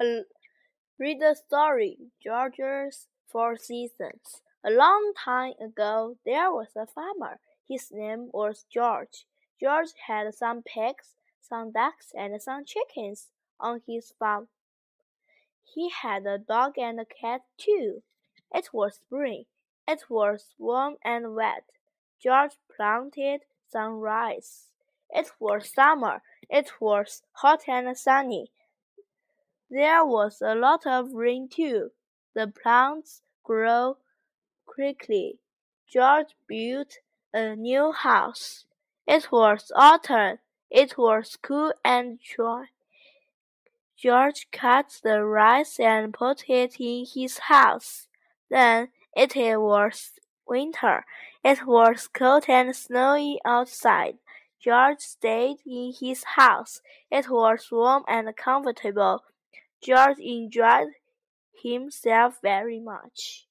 Read the story, George's Four Seasons. A long time ago, there was a farmer. His name was George. George had some pigs, some ducks, and some chickens on his farm. He had a dog and a cat too. It was spring. It was warm and wet. George planted some rice. It was summer. It was hot and sunny. There was a lot of rain too. The plants grew quickly. George built a new house. It was autumn. It was cool and dry. George cut the rice and put it in his house. Then it was winter. It was cold and snowy outside. George stayed in his house. It was warm and comfortable. George enjoyed himself very much.